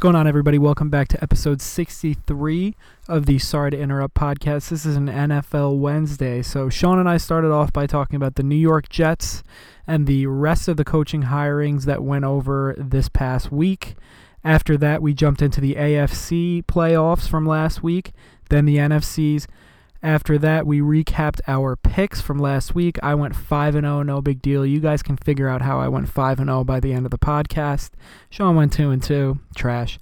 What's going on, everybody? Welcome back to episode 63 of the Sorry to Interrupt podcast. This is an NFL Wednesday. So, Sean and I started off by talking about the New York Jets and the rest of the coaching hirings that went over this past week. After that, we jumped into the AFC playoffs from last week, then the NFC's. After that, we recapped our picks from last week. I went 5 and 0, no big deal. You guys can figure out how I went 5 and 0 by the end of the podcast. Sean went 2 and 2, trash.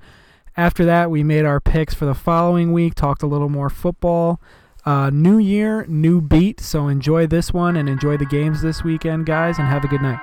After that, we made our picks for the following week, talked a little more football. Uh, new year, new beat. So enjoy this one and enjoy the games this weekend, guys, and have a good night.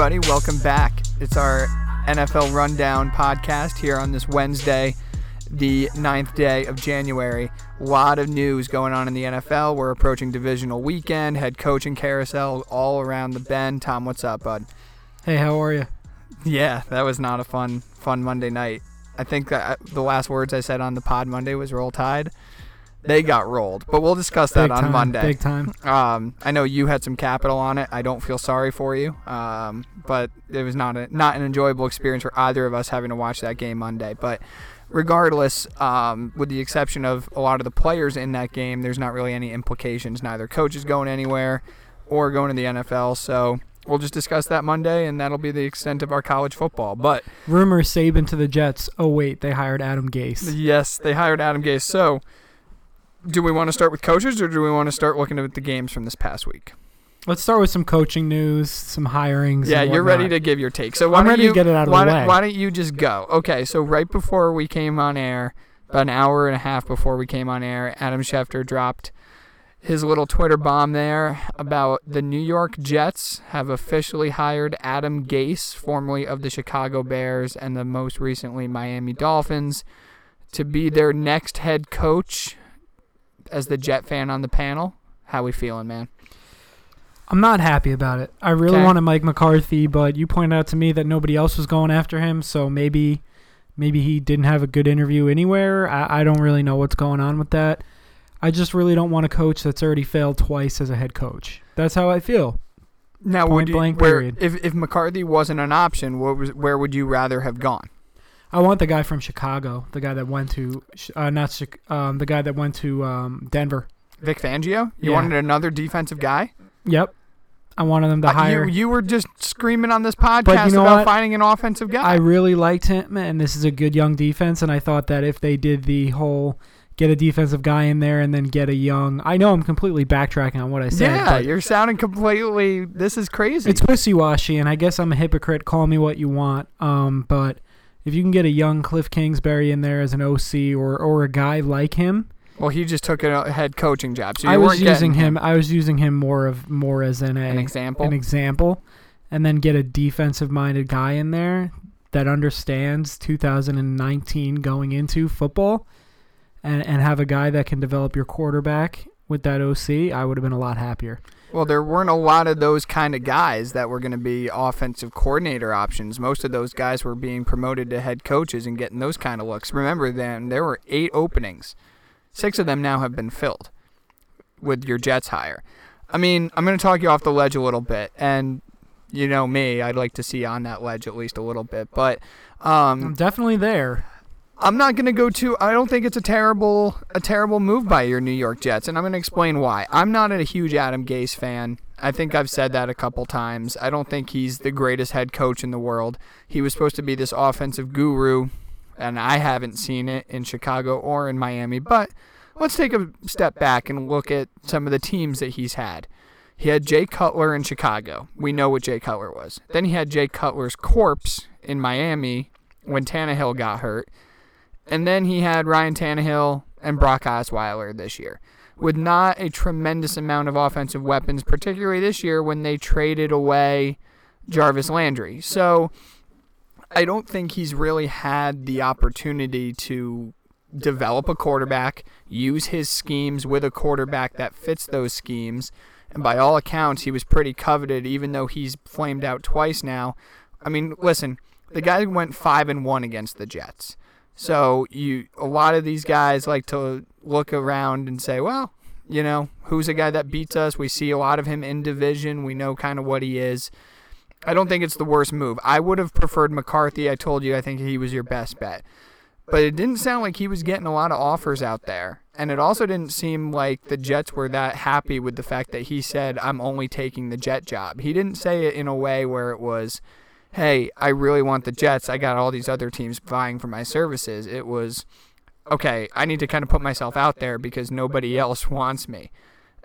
Everybody? Welcome back. It's our NFL Rundown podcast here on this Wednesday, the 9th day of January. A lot of news going on in the NFL. We're approaching divisional weekend, head coaching carousel all around the bend. Tom, what's up, bud? Hey, how are you? Yeah, that was not a fun, fun Monday night. I think that uh, the last words I said on the pod Monday was roll tide. They got rolled, but we'll discuss that Big on time, Monday. Big time. Um, I know you had some capital on it. I don't feel sorry for you, um, but it was not a, not an enjoyable experience for either of us having to watch that game Monday. But regardless, um, with the exception of a lot of the players in that game, there's not really any implications. Neither coach is going anywhere or going to the NFL. So we'll just discuss that Monday, and that'll be the extent of our college football. But Rumor Saban to the Jets. Oh, wait, they hired Adam Gase. yes, they hired Adam Gase. So do we want to start with coaches, or do we want to start looking at the games from this past week? Let's start with some coaching news, some hirings. Yeah, you're ready to give your take. So why I'm don't ready you, to get it out of why the way. Why don't you just go? Okay, so right before we came on air, about an hour and a half before we came on air, Adam Schefter dropped his little Twitter bomb there about the New York Jets have officially hired Adam Gase, formerly of the Chicago Bears and the most recently Miami Dolphins, to be their next head coach. As the Jet fan on the panel, how we feeling, man? I'm not happy about it. I really Okay. wanted Mike McCarthy, but you pointed out to me that nobody else was going after him, so maybe maybe he didn't have a good interview anywhere. I, I don't really know what's going on with that. I just really don't want a coach that's already failed twice as a head coach. That's how I feel. Now, Point would you, blank where, period. if if McCarthy wasn't an option, what was where would you rather have gone? I want the guy from Chicago, the guy that went to uh, not um, the guy that went to um, Denver. Vic Fangio? You Yeah. wanted another defensive guy? Yep. I wanted them to Uh, hire. You, you were just screaming on this podcast know about what? finding an offensive guy. I really liked him, and this is a good young defense. And I thought that if they did the whole get a defensive guy in there and then get a young, I know I'm completely backtracking on what I said, yeah, you're sounding completely. This is crazy. it's wishy washy. And I guess I'm a hypocrite. Call me what you want. Um, but if you can get a young Cliff Kingsbury in there as an OC or or a guy like him, well, he just took a head coaching job, so you I was using him. I was using him more of more as an, a, An example? an example, and then get a defensive minded guy in there that understands 2019 going into football, and and have a guy that can develop your quarterback with that OC. I would have been a lot happier. Well, there weren't a lot of those kind of guys that were going to be offensive coordinator options. Most of those guys were being promoted to head coaches and getting those kind of looks. Remember, then there were eight openings. Six of them now have been filled with your Jets hire. I mean, I'm going to talk you off the ledge a little bit, and you know me, I'd like to see on that ledge at least a little bit, but I'm um, definitely there. I'm not going to go too. I don't think it's a terrible a terrible move by your New York Jets, and I'm going to explain why. I'm not a huge Adam Gase fan. I think I've said that a couple times. I don't think he's the greatest head coach in the world. He was supposed to be this offensive guru, and I haven't seen it in Chicago or in Miami. But let's take a step back and look at some of the teams that he's had. He had Jay Cutler in Chicago. We know what Jay Cutler was. Then he had Jay Cutler's corpse in Miami when Tannehill got hurt. And then he had Ryan Tannehill and Brock Osweiler this year. With not a tremendous amount of offensive weapons, particularly this year when they traded away Jarvis Landry. So I don't think he's really had the opportunity to develop a quarterback, use his schemes with a quarterback that fits those schemes. And by all accounts, he was pretty coveted, even though he's flamed out twice now. I mean, listen, the guy went five and one against the Jets. So you, a lot of these guys like to look around and say, well, you know, who's a guy that beats us? We see a lot of him in division. We know kind of what he is. I don't think it's the worst move. I would have preferred McCarthy. I told you I think he was your best bet. But it didn't sound like he was getting a lot of offers out there. And it also didn't seem like the Jets were that happy with the fact that he said, I'm only taking the Jet job. He didn't say it in a way where it was, hey, I really want the Jets. I got all these other teams vying for my services. It was, okay, I need to kind of put myself out there because nobody else wants me.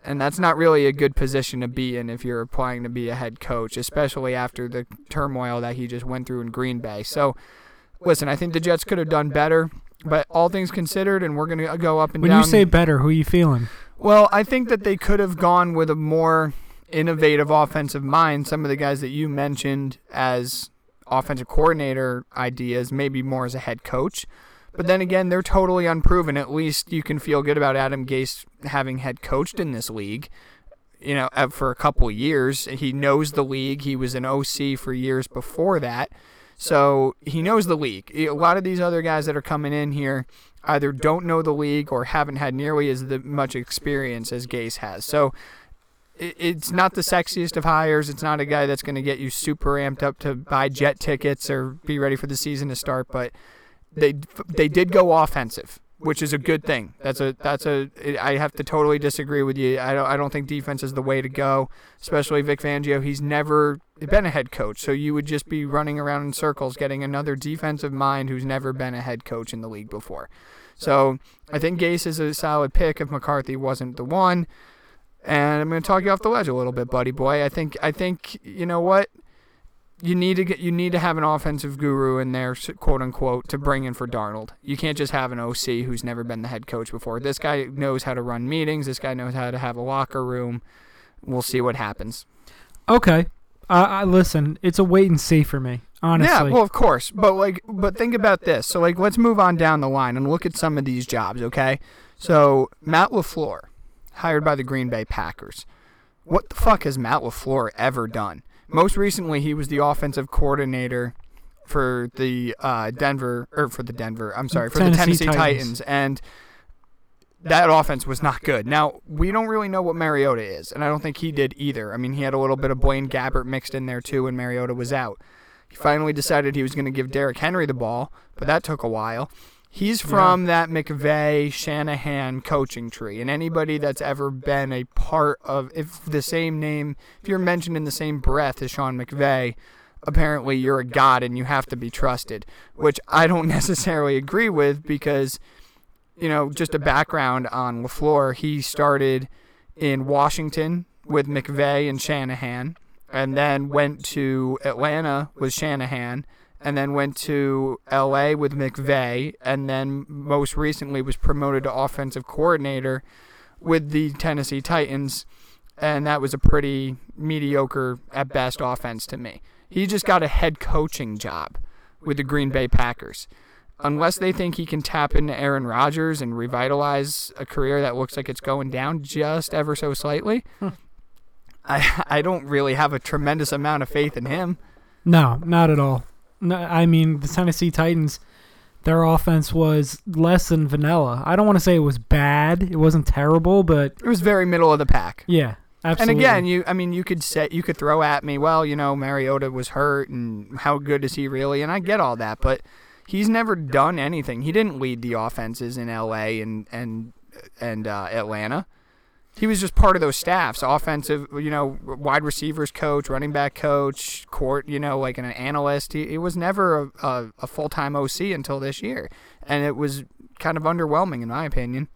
And that's not really a good position to be in if you're applying to be a head coach, especially after the turmoil that he just went through in Green Bay. So, listen, I think the Jets could have done better, but all things considered, and we're going to go up and when down. When you say better, who are you feeling? Well, I think that they could have gone with a more innovative offensive mind. Some of the guys that you mentioned as offensive coordinator ideas, maybe more as a head coach. But then again, they're totally unproven. At least you can feel good about Adam Gase having head coached in this league. You know, for a couple years, he knows the league. He was an OC for years before that, so he knows the league. A lot of these other guys that are coming in here either don't know the league or haven't had nearly as much experience as Gase has. So it's not the sexiest of hires. It's not a guy that's going to get you super amped up to buy jet tickets or be ready for the season to start, but they they did go offensive, which is a good thing. That's a that's a I have to totally disagree with you. I don't I don't think defense is the way to go, especially Vic Fangio. He's never been a head coach, so you would just be running around in circles getting another defensive mind who's never been a head coach in the league before. So I think Gase is a solid pick if McCarthy wasn't the one. And I'm going to talk you off the ledge a little bit, buddy boy. I think I think you know what you need to get you need to have an offensive guru in there, quote unquote, to bring in for Darnold. You can't just have an OC who's never been the head coach before. This guy knows how to run meetings. This guy knows how to have a locker room. We'll see what happens. Okay, I, I listen. It's a wait and see for me, honestly. Yeah, well, of course, but like, but think about this. So like, let's move on down the line and look at some of these jobs. Okay, so Matt LaFleur, hired by the Green Bay Packers. What the fuck has Matt LaFleur ever done? Most recently, he was the offensive coordinator for the uh, Denver or for the Denver. I'm sorry for Tennessee the Tennessee Titans. Titans. and that offense was not good. Now we don't really know what Mariota is, and I don't think he did either. I mean, he had a little bit of Blaine Gabbert mixed in there too when Mariota was out. He finally decided he was going to give Derrick Henry the ball, but that took a while. He's from that McVay Shanahan coaching tree, and anybody that's ever been a part of if the same name, if you're mentioned in the same breath as Sean McVay, apparently you're a god and you have to be trusted, which I don't necessarily agree with because, you know, just a background on LaFleur, he started in Washington with McVay and Shanahan, and then went to Atlanta with Shanahan, and then went to LA with McVay, and then most recently was promoted to offensive coordinator with the Tennessee Titans, and that was a pretty mediocre at best offense to me. He just got a head coaching job with the Green Bay Packers. Unless they think he can tap into Aaron Rodgers and revitalize a career that looks like it's going down just ever so slightly, I I don't really have a tremendous amount of faith in him. No, not at all. I mean, the Tennessee Titans, their offense was less than vanilla. I don't want to say it was bad. It wasn't terrible, but It was very middle of the pack. yeah, absolutely. And again, you I mean you could say you could throw at me, well, you know, Mariota was hurt and how good is he really? And I get all that, but he's never done anything. He didn't lead the offenses in LA and and and uh, Atlanta. He was just part of those staffs, offensive, you know, wide receivers coach, running back coach, court, you know, like an analyst. He, he was never a, a, a full time OC until this year, and it was kind of underwhelming in my opinion.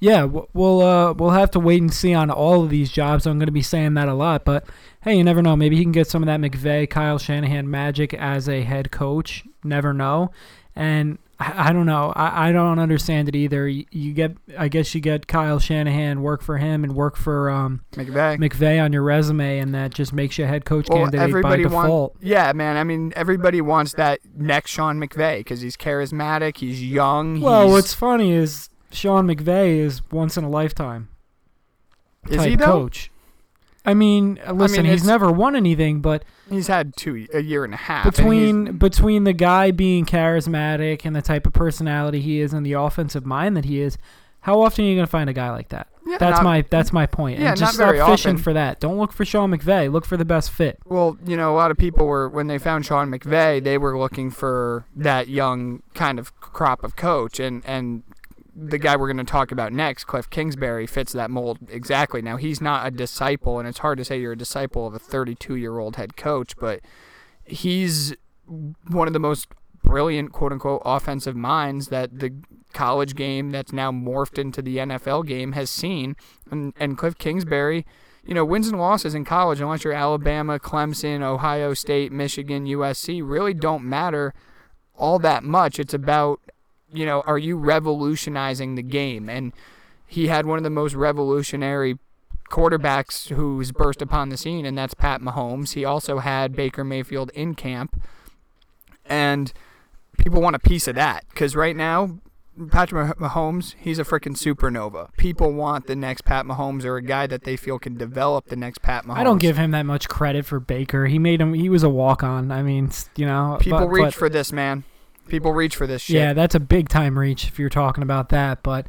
Yeah, we'll uh, we'll have to wait and see on all of these jobs. I'm going to be saying that a lot, but hey, you never know. Maybe he can get some of that McVay, Kyle Shanahan magic as a head coach. Never know. And I, I don't know. I, I don't understand it either. You, you get, I guess you get Kyle Shanahan, work for him, and work for um, McVay. McVay on your resume, and that just makes you a head coach Well, candidate by everybody want- default. yeah, man. I mean, everybody wants that next Sean McVay because he's charismatic, he's young. well, he's, what's funny is Sean McVay is once in a lifetime is he though? coach. I mean, listen, he's never won anything, but He's had two a year and a half. between between the guy being charismatic and the type of personality he is and the offensive mind that he is, how often are you going to find a guy like that? Yeah, That's not- my that's my point. Yeah, and just not very stop fishing often. for that. Don't look for Sean McVay. Look for the best fit. Well, you know, a lot of people were when they found Sean McVay, they were looking for that young kind of crop of coach, and and the guy we're going to talk about next, Cliff Kingsbury, fits that mold exactly. Now he's not a disciple, and it's hard to say you're a disciple of a 32 year old head coach, but he's one of the most brilliant quote unquote offensive minds that the college game that's now morphed into the NFL game has seen, and and Cliff Kingsbury you know, wins and losses in college, unless you're Alabama, Clemson, Ohio State, Michigan, USC, really don't matter all that much. It's about, you know, are you revolutionizing the game? And he had one of the most revolutionary quarterbacks who's burst upon the scene, and that's Pat Mahomes. He also had Baker Mayfield in camp. And people want a piece of that because right now, Patrick Mahomes, he's a freaking supernova. People want the next Pat Mahomes or a guy that they feel can develop the next Pat Mahomes. I don't give him that much credit for Baker. He made him. He was a walk on. I mean, you know, People but, reach but- for this, man. People reach for this shit. Yeah, that's a big time reach if you're talking about that. But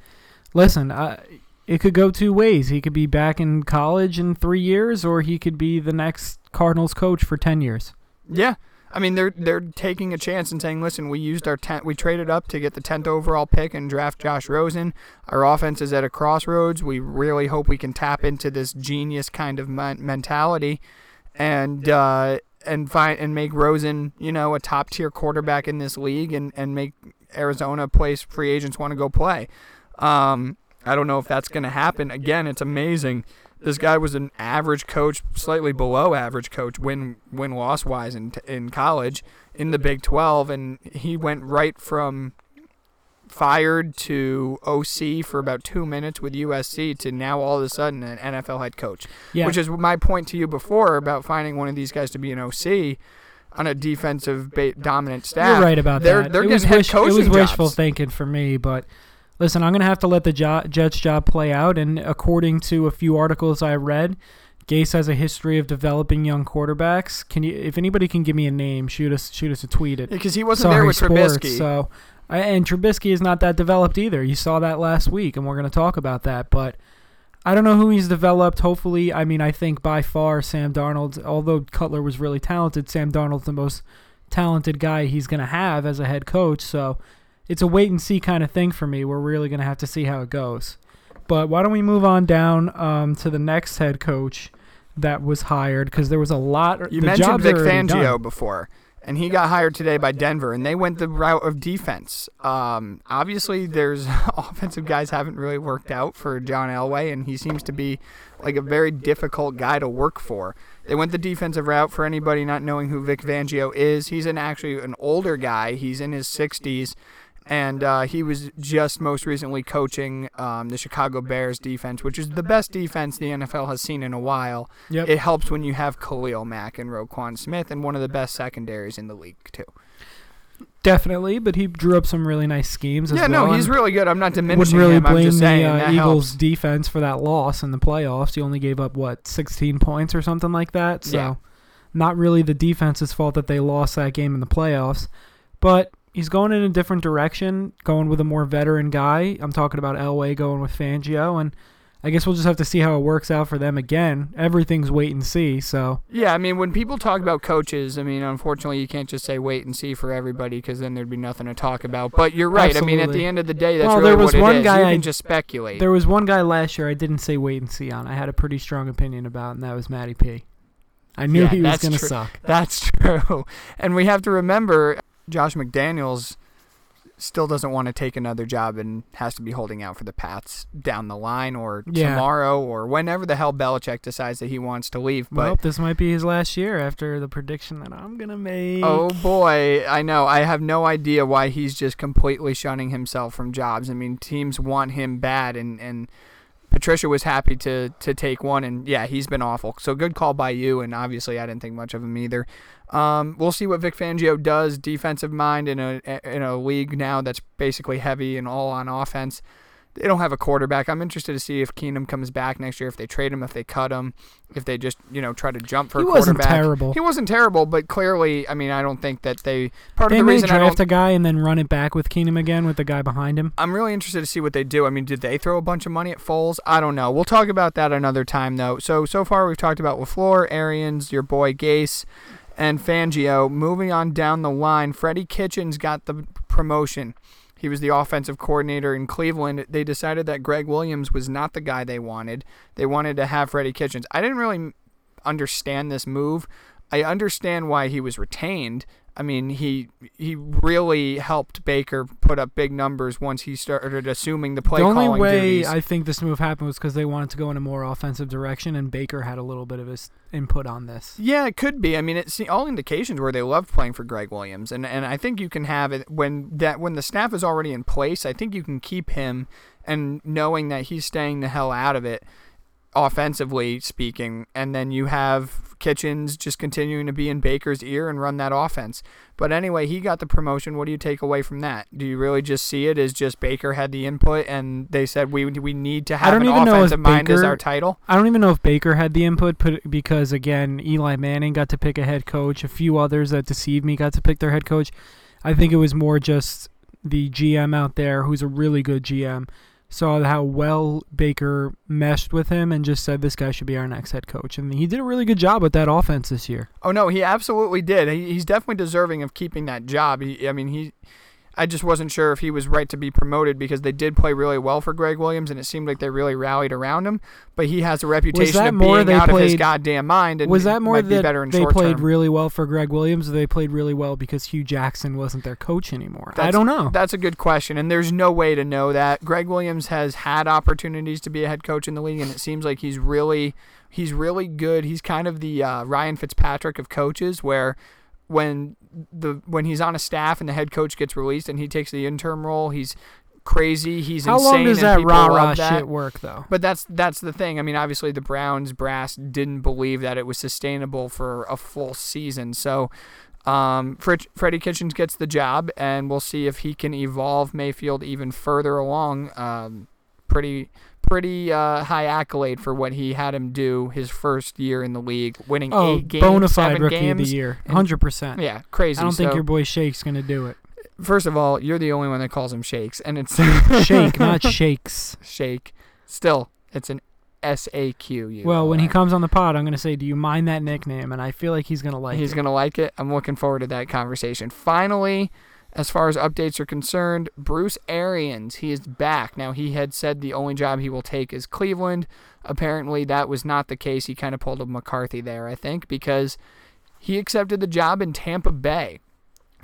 listen, uh, it could go two ways. He could be back in college in three years, or he could be the next Cardinals coach for ten years. Yeah. I mean, they're they're taking a chance and saying, listen, we used our tent, we traded up to get the tenth overall pick and draft Josh Rosen. Our offense is at a crossroads. We really hope we can tap into this genius kind of mentality, and uh, and find and make Rosen, you know, a top tier quarterback in this league, and and make Arizona place free agents want to go play. Um, I don't know if that's going to happen. Again, it's amazing. This guy was an average coach, slightly below average coach, win win loss wise in in college in the Big 12, and he went right from fired to OC for about two minutes with USC to now all of a sudden an NFL head coach. Yeah, Which is my point to you before about finding one of these guys to be an OC on a defensive ba- dominant staff. you're right about they're, that. They're it was wish, it was wishful jobs. thinking for me, but. Listen, I'm gonna have to let the jo- Jets job play out, and according to a few articles I read, Gase has a history of developing young quarterbacks. Can you, if anybody can give me a name, shoot us shoot us a tweet at Because he wasn't Sorry, there with sports. Trubisky. So, and Trubisky is not that developed either. You saw that last week, and we're going to talk about that. But I don't know who he's developed. Hopefully, I mean, I think by far Sam Darnold, although Cutler was really talented, Sam Darnold's the most talented guy he's going to have as a head coach. So it's a wait and see kind of thing for me. We're really going to have to see how it goes. But why don't we move on down um, to the next head coach that was hired? Because there was a lot. You mentioned Vic Fangio done. before, and he got hired today by Denver, and they went the route of defense. Um, obviously, there's offensive guys haven't really worked out for John Elway, and he seems to be like a very difficult guy to work for. They went the defensive route for anybody not knowing who Vic Fangio is. He's an actually an older guy. He's in his 60s. And uh, he was just most recently coaching um, the Chicago Bears defense, which is the best defense the NFL has seen in a while. Yep. It helps when you have Khalil Mack and Roquan Smith, and one of the best secondaries in the league too. Definitely, but he drew up some really nice schemes as yeah, well. no, he's really good. I'm not diminishing really him. I'm blame just the saying uh, Eagles helps. defense for that loss in the playoffs. He only gave up what 16 points or something like that. So, Yeah. not really the defense's fault that they lost that game in the playoffs. But he's going in a different direction, going with a more veteran guy. I'm talking about Elway going with Fangio, and I guess we'll just have to see how it works out for them again. Everything's wait and see. So, Yeah, I mean, when people talk about coaches, I mean, unfortunately, you can't just say wait and see for everybody because then there'd be nothing to talk about. But you're right. I mean, at the end of the day, that's Well, really there was what one is. guy you I- can just speculate. there was one guy last year I didn't say wait and see on. I had a pretty strong opinion about, and that was Matty P. I knew Yeah, he was going to suck. That's true. And we have to remember Josh McDaniels still doesn't want to take another job and has to be holding out for the Pats down the line or Yeah. tomorrow or whenever the hell Belichick decides that he wants to leave. But well, this might be his last year after the prediction that I'm gonna make. Oh boy, I know. I have no idea why he's just completely shunning himself from jobs. I mean, teams want him bad, and and Patricia was happy to to take one, and yeah, he's been awful. So good call by you, and obviously I didn't think much of him either. Um, we'll see what Vic Fangio does, defensive mind in a in a league now that's basically heavy and all on offense. They don't have a quarterback. I'm interested to see if Keenum comes back next year, if they trade him, if they cut him, if they just you know try to jump for he a wasn't quarterback. terrible. He wasn't terrible, but clearly, I mean, I don't think that they. Part They of the may reason I draft don't. a guy and then run it back with Keenum again with the guy behind him. I'm really interested to see what they do. I mean, did they throw a bunch of money at Foles? I don't know. We'll talk about that another time, though. So so far we've talked about Lafleur, Arians, your boy Gase, and Fangio. Moving on down the line, Freddie Kitchens got the promotion. He was the offensive coordinator in Cleveland. They decided that Gregg Williams was not the guy they wanted. They wanted to have Freddie Kitchens. I didn't really understand this move. I understand why he was retained. I mean, he he really helped Baker put up big numbers once he started assuming the play the only way duties. I think this move happened was because they wanted to go in a more offensive direction, and Baker had a little bit of his input on this. Yeah, it could be. I mean, it's all indications where they loved playing for Gregg Williams, and and I think you can have it when that when the staff is already in place. I think you can keep him, and knowing that he's staying the hell out of it, offensively speaking, and then you have Kitchens just continuing to be in Baker's ear and run that offense. But anyway, he got the promotion. What do you take away from that? Do you really just see it as just Baker had the input, and they said we we need to have don't an even know if offensive mind as our title? I don't even know if Baker had the input put because again, Eli Manning got to pick a head coach. A few others that deceived me got to pick their head coach. I think it was more just the GM out there, who's a really good GM, saw how well Baker meshed with him and just said this guy should be our next head coach. And he did a really good job with that offense this year. Oh no, he absolutely did. He, he's definitely deserving of keeping that job. He, I mean, he. I just wasn't sure if he was right to be promoted because they did play really well for Gregg Williams, and it seemed like they really rallied around him. But he has a reputation of more being out of his goddamn mind, and was that more might be that better in they played term. really well for Gregg Williams, or they played really well because Hue Jackson wasn't their coach anymore? I don't know. That's a good question, and there's no way to know that. Gregg Williams has had opportunities to be a head coach in the league, and it seems like he's really, he's really good. He's kind of the uh, Ryan Fitzpatrick of coaches, where when the when he's on a staff and the head coach gets released and he takes the interim role, he's crazy. He's How insane. long does that rah rah that. shit work though? But that's that's the thing. I mean, obviously the Browns brass didn't believe that it was sustainable for a full season. So um, Fred, Freddie Kitchens gets the job, and we'll see if he can evolve Mayfield even further along. Um, pretty pretty uh, high accolade for what he had him do his first year in the league, winning Oh, eight games, bona fide rookie games. of the year, hundred percent. Yeah, crazy. I don't think your boy Shake's gonna do it. First of all, you're the only one that calls him shakes, and it's Shake, not shakes. shake. Still, it's an S A Q. Well, when he comes on the pod, I'm gonna say, "Do you mind that nickname?" And I feel like he's gonna like it. He's going to like it. I'm looking forward to that conversation. Finally, as far as updates are concerned, Bruce Arians, he is back. Now, he had said the only job he will take is Cleveland. Apparently, that was not the case. He kind of pulled a McCarthy there, I think, because he accepted the job in Tampa Bay.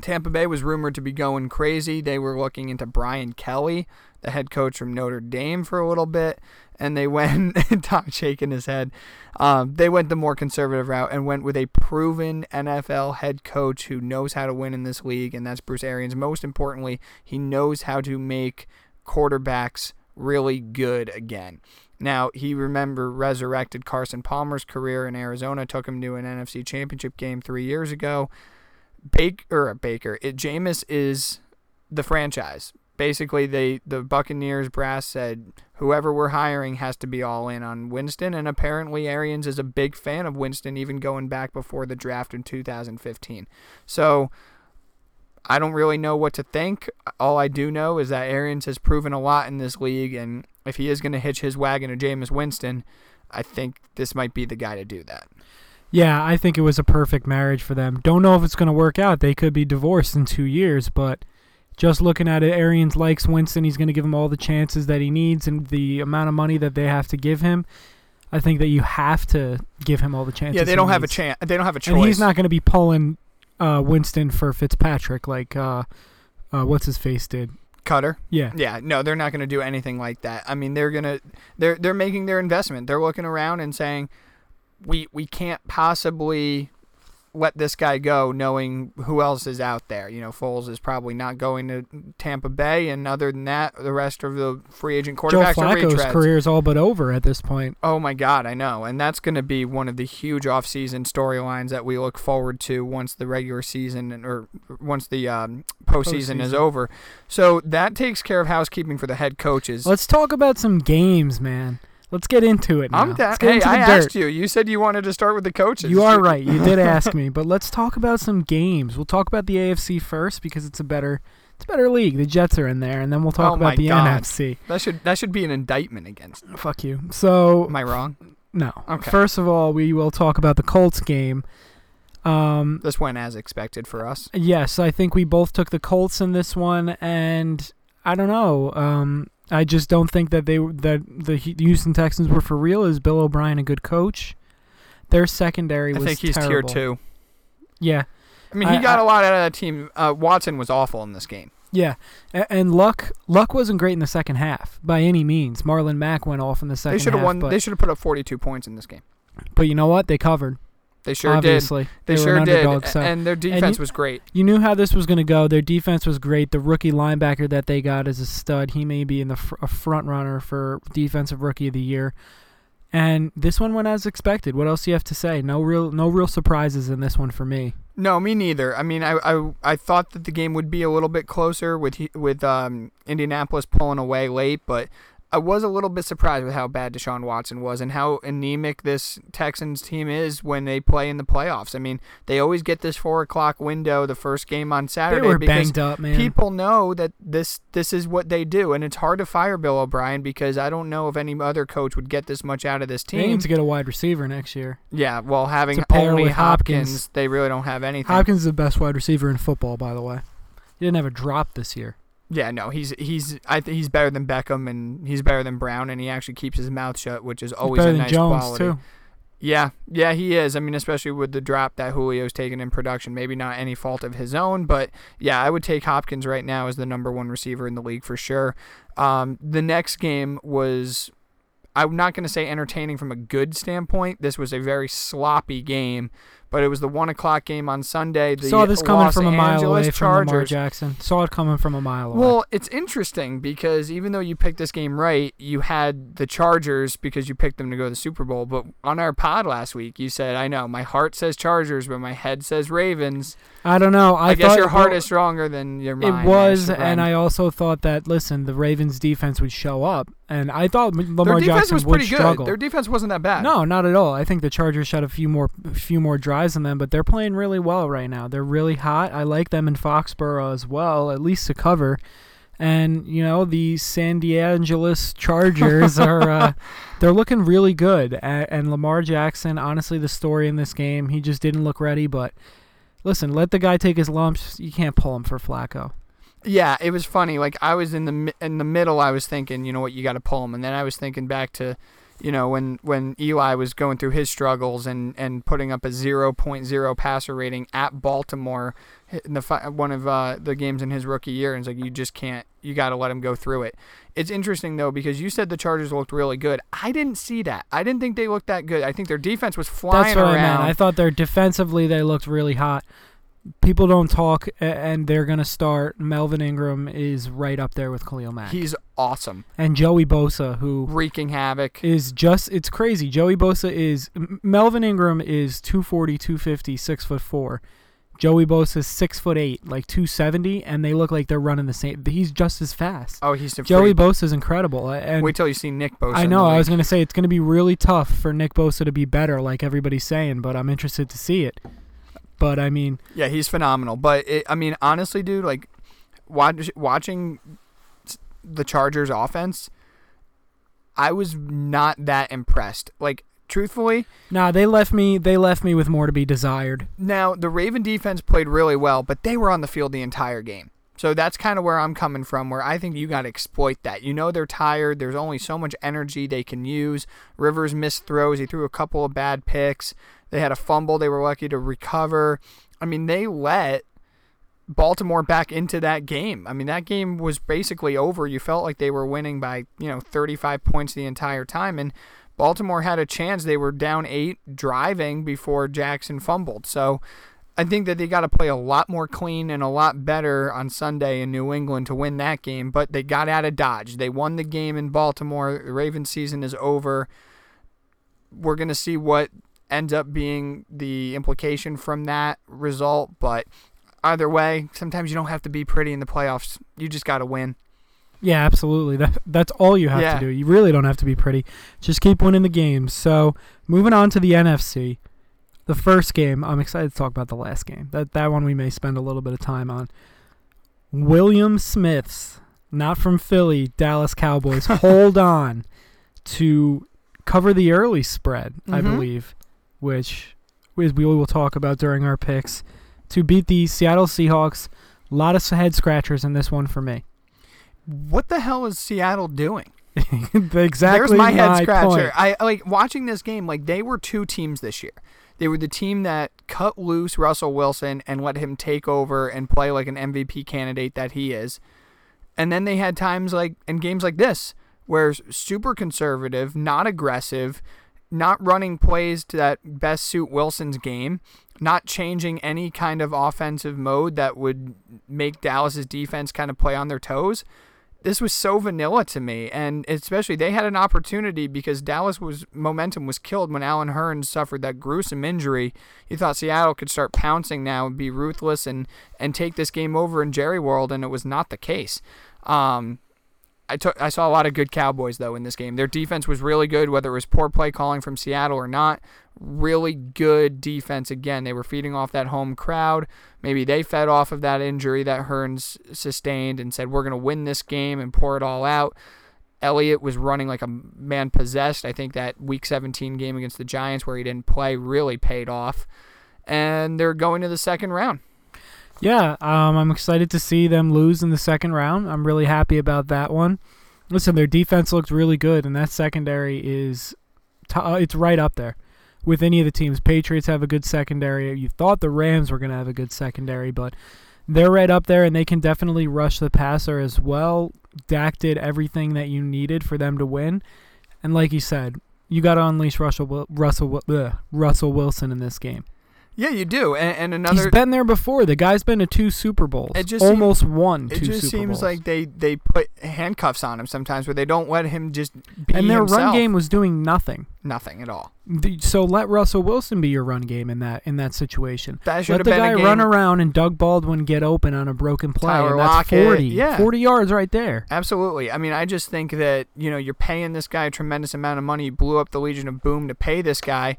Tampa Bay was rumored to be going crazy. They were looking into Brian Kelly, the head coach from Notre Dame, for a little bit, and they went. Tom shaking his head. Um, they went the more conservative route and went with a proven NFL head coach who knows how to win in this league, and that's Bruce Arians. Most importantly, he knows how to make quarterbacks really good again. Now, he remember resurrected Carson Palmer's career in Arizona, took him to an NFC championship game three years ago. Baker, Baker, it, Jameis is the franchise. Basically, they the Buccaneers brass said whoever we're hiring has to be all in on Winston, and apparently Arians is a big fan of Winston, even going back before the draft in 2015. So I don't really know what to think. All I do know is that Arians has proven a lot in this league, and if he is going to hitch his wagon to Jameis Winston, I think this might be the guy to do that. Yeah, I think it was a perfect marriage for them. Don't know if it's gonna work out. They could be divorced in two years, but just looking at it, Arians likes Winston. He's gonna give him all the chances that he needs and the amount of money that they have to give him. I think that you have to give him all the chances. Yeah, they he don't have a chance. They don't have a choice. And he's not going to be pulling uh, Winston for Fitzpatrick like uh, uh, what's his face did. Koetter. Yeah. Yeah, no, they're not going to do anything like that. I mean, they're gonna they're they're making their investment. They're looking around and saying, we we can't possibly let this guy go, knowing who else is out there. You know, Foles is probably not going to Tampa Bay, and other than that, the rest of the free agent Joe quarterbacks are Flacco's retreads. career is all but over at this point. Oh my God, I know, and that's going to be one of the huge off-season storylines that we look forward to once the regular season and- or once the um, postseason is over. So that takes care of housekeeping for the head coaches. Let's talk about some games, man. Let's get into it now. I'm Let's Hey, I dirt. asked you. You said you wanted to start with the coaches. You are right. You did ask me, but let's talk about some games. We'll talk about the AFC first because it's a better it's a better league. The Jets are in there, and then we'll talk Oh about the God. NFC. That should that should be an indictment against. Fuck you. So Am I wrong? no. Okay. First of all, we will talk about the Colts game. Um, This went as expected for us. yes, I think we both took the Colts in this one, and I don't know. Um, I just don't think that they that the Houston Texans were for real. Is Bill O'Brien a good coach? Their secondary was. I think he's terrible. tier two. Yeah, I mean, he I- got I- a lot out of that team. Uh, Watson was awful in this game. Yeah, and Luck Luck wasn't great in the second half by any means. Marlon Mack went off in the second They should have won. But, They should have put up 42 points in this game. but you know what? They covered. They sure obviously, did. They, were sure did. So and their defense you- was great. you knew how this was going to go. Their defense was great. The rookie linebacker that they got is a stud. He may be in the fr- a front runner for defensive rookie of the year. And this one went as expected. What else do you have to say? No real no real surprises in this one for me. No, me neither. I mean, I, I, I thought that the game would be a little bit closer with with um, Indianapolis pulling away late, but I was a little bit surprised with how bad Deshaun Watson was and how anemic this Texans team is when they play in the playoffs. I mean, they always get this four o'clock window, the first game on Saturday, they were because banged up, man. people know that this this is what they do, and it's hard to fire Bill O'Brien because I don't know if any other coach would get this much out of this team. they need to get a wide receiver next year. yeah, well, having only Hopkins, Hopkins. they really don't have anything. Hopkins is the best wide receiver in football, by the way. He didn't have a drop this year. Yeah, no, he's he's I think he's better than Beckham and he's better than Brown and he actually keeps his mouth shut, which is always better a than nice Jones quality. too. Yeah, yeah, he is. I mean, especially with the drop that Julio's taken in production, maybe not any fault of his own, but yeah, I would take Hopkins right now as the number one receiver in the league for sure. Um, the next game was, I'm not going to say entertaining from a good standpoint. This was a very sloppy game, but it was the one o'clock game on Sunday. The Saw this coming Los from a mile Angeles away from Lamar Jackson. Saw it coming from a mile away. Well, it's interesting because even though you picked this game right, you had the Chargers because you picked them to go to the Super Bowl. But on our pod last week, you said, "I know my heart says Chargers, but my head says Ravens." I don't know. I, I, guess your heart well, is stronger than your mind. It was, and I also thought that listen, the Ravens' defense would show up, and I thought M- their Lamar defense Jackson was would pretty good. struggle. Their defense wasn't that bad. No, not at all. I think the Chargers shot a few more, a few more drives than them, but they're playing really well right now. They're really hot. I like them in Foxborough as well, at least to cover. And you know the San Diego Chargers are, uh, they're looking really good. And, and Lamar Jackson, honestly, the story in this game, he just didn't look ready. But listen, let the guy take his lumps. You can't pull him for Flacco. Yeah, it was funny. Like I was in the in the middle. I was thinking, you know what, you got to pull him, and then I was thinking back to, you know, when when Eli was going through his struggles and and putting up a 0.0 passer rating at Baltimore in the one of uh, the games in his rookie year, and it's like you just can't. You got to let him go through it. It's interesting though because you said the Chargers looked really good. I didn't see that. I didn't think they looked that good. I think their defense was flying That's what I meant. around. I thought they're defensively they looked really hot. People don't talk, and they're gonna start. Melvin Ingram is right up there with Khalil Mack He's awesome, and Joey Bosa, who wreaking havoc. is just it's crazy. Joey Bosa is Melvin Ingram is 240, 250, six foot four. Joey Bosa is six foot eight, like 270, and they look like they're running the same. He's just as fast. Oh, he's Joey. Bosa is incredible, and Wait till you see Nick Bosa. I know. I was going to say it's going to be really tough for Nick Bosa to be better, like everybody's saying, but I'm interested to see it. But I mean, Yeah, he's phenomenal. But it, I mean, honestly, dude, like watch, watching the Chargers offense, I was not that impressed. Like truthfully, nah, they left me. They left me with more to be desired. now the Raven defense played really well, but they were on the field the entire game. So that's kind of where I'm coming from, where I think you got to exploit that. You know they're tired. There's only so much energy they can use. Rivers missed throws. He threw a couple of bad picks. They had a fumble. They were lucky to recover. I mean, they let Baltimore back into that game. I mean, that game was basically over. You felt like they were winning by, you know, 35 points the entire time. And Baltimore had a chance. They were down eight driving before Jackson fumbled. So I think that they got to play a lot more clean and a lot better on Sunday in New England to win that game. But they got out of Dodge. They won the game in Baltimore. The Ravens season is over. We're going to see what ends up being the implication from that result. But either way, sometimes you don't have to be pretty in the playoffs. You just got to win. Yeah, absolutely. That that's all you have Yeah. to do. You really don't have to be pretty. Just keep winning the games. So moving on to the NFC, the first game. I'm excited to talk about the last game. That that one we may spend a little bit of time on. William Smith's, not from Philly, Dallas Cowboys. hold on to cover the early spread, I Mhm. believe, which is we will talk about during our picks to beat the Seattle Seahawks. A lot of head scratchers in this one for me. What the hell is Seattle doing? exactly There's my head point. scratcher. I like watching this game. Like they were two teams this year. They were the team that cut loose Russell Wilson and let him take over and play like an MVP candidate that he is. And then they had times like in games like this where super conservative, not aggressive, not running plays to that best suit Wilson's game, not changing any kind of offensive mode that would make Dallas's defense kind of play on their toes this was so vanilla to me, and especially they had an opportunity because Dallas was momentum was killed when Allen Hurns suffered that gruesome injury. You thought Seattle could start pouncing now and be ruthless and and take this game over in Jerry World, and it was not the case. Um, I took I saw a lot of good Cowboys though in this game. Their defense was really good, whether it was poor play calling from Seattle or not. Really good defense again. They were feeding off that home crowd. Maybe they fed off of that injury that Hurns sustained and said, "We're going to win this game and pour it all out." Elliott was running like a man possessed. I think that Week 17 game against the Giants, where he didn't play, really paid off. And they're going to the second round. Yeah, um, I'm excited to see them lose in the second round. I'm really happy about that one. Listen, their defense looked really good, and that secondary is t- uh, it's right up there with any of the teams. Patriots have a good secondary. You thought the Rams were going to have a good secondary, but they're right up there, and they can definitely rush the passer as well. Dak did everything that you needed for them to win, and like you said, you got to unleash Russell Russell Russell Wilson in this game. Yeah, you do. And, and another, he's been there before. The guy's been to two Super Bowls. It just almost won two it just Super seems Bowls. like they they put handcuffs on him sometimes where they don't let him just be and their himself. run game was doing nothing. nothing at all. So let Russell Wilson be your run game in that in that situation. That should Let have the been guy a game. run around and Doug Baldwin get open on a broken play, Tyler and that's Lockett, 40, yeah. 40 yards right there. Absolutely. I mean, I just think that, you know, you're paying this guy a tremendous amount of money. You blew up the Legion of Boom to pay this guy.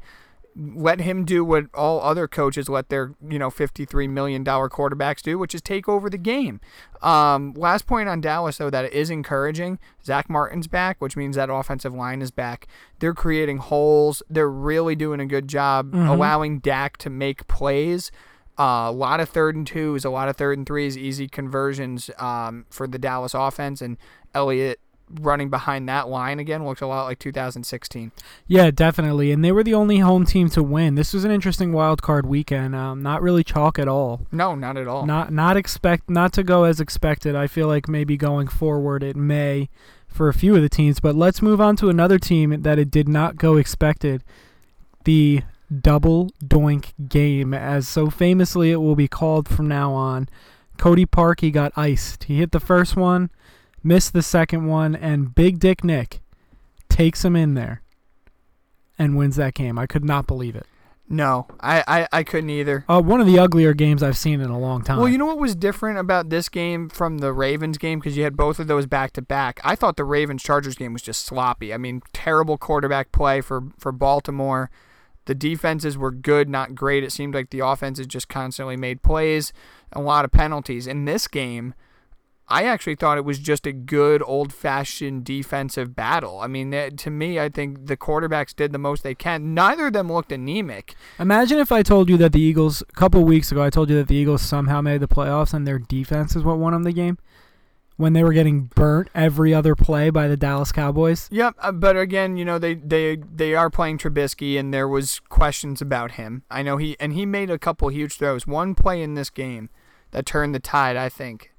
Let him do what all other coaches let their, you know, $53 million quarterbacks do, which is take over the game. Um, last point on Dallas, though, that is encouraging. Zack Martin's back, which means that offensive line is back. They're creating holes. They're really doing a good job Mhm. allowing Dak to make plays. Uh, a lot of third and twos, a lot of third and threes, easy conversions um, for the Dallas offense, and Elliott running behind that line again looks a lot like 2016. Yeah, definitely. And they were the only home team to win. This was an interesting wild card weekend. Um, not really chalk at all. No, not at all. Not not expect not to go as expected. I feel like maybe going forward it may for a few of the teams. But let's move on to another team that it did not go expected. The double doink game, as so famously it will be called from now on. Cody Parkey got iced. He hit the first one, missed the second one, and Big Dick Nick takes him in there and wins that game. I could not believe it. No, I, I, I couldn't either. Uh, one of the uglier games I've seen in a long time. Well, you know what was different about this game from the Ravens game because you had both of those back to back. I thought the Ravens Chargers game was just sloppy. I mean, terrible quarterback play for for Baltimore. The defenses were good, not great. It seemed like the offenses just constantly made plays, a lot of penalties. In this game, I actually thought it was just a good old fashioned defensive battle. I mean, that- to me, I think the quarterbacks did the most they can. Neither of them looked anemic. Imagine if I told you that the Eagles a couple weeks ago I told you that the Eagles somehow made the playoffs and their defense is what won them the game when they were getting burnt every other play by the Dallas Cowboys. Yep, uh, but again, you know they they they are playing Trubisky, and there was questions about him. I know he and he made a couple huge throws. One play in this game that turned the tide, I think,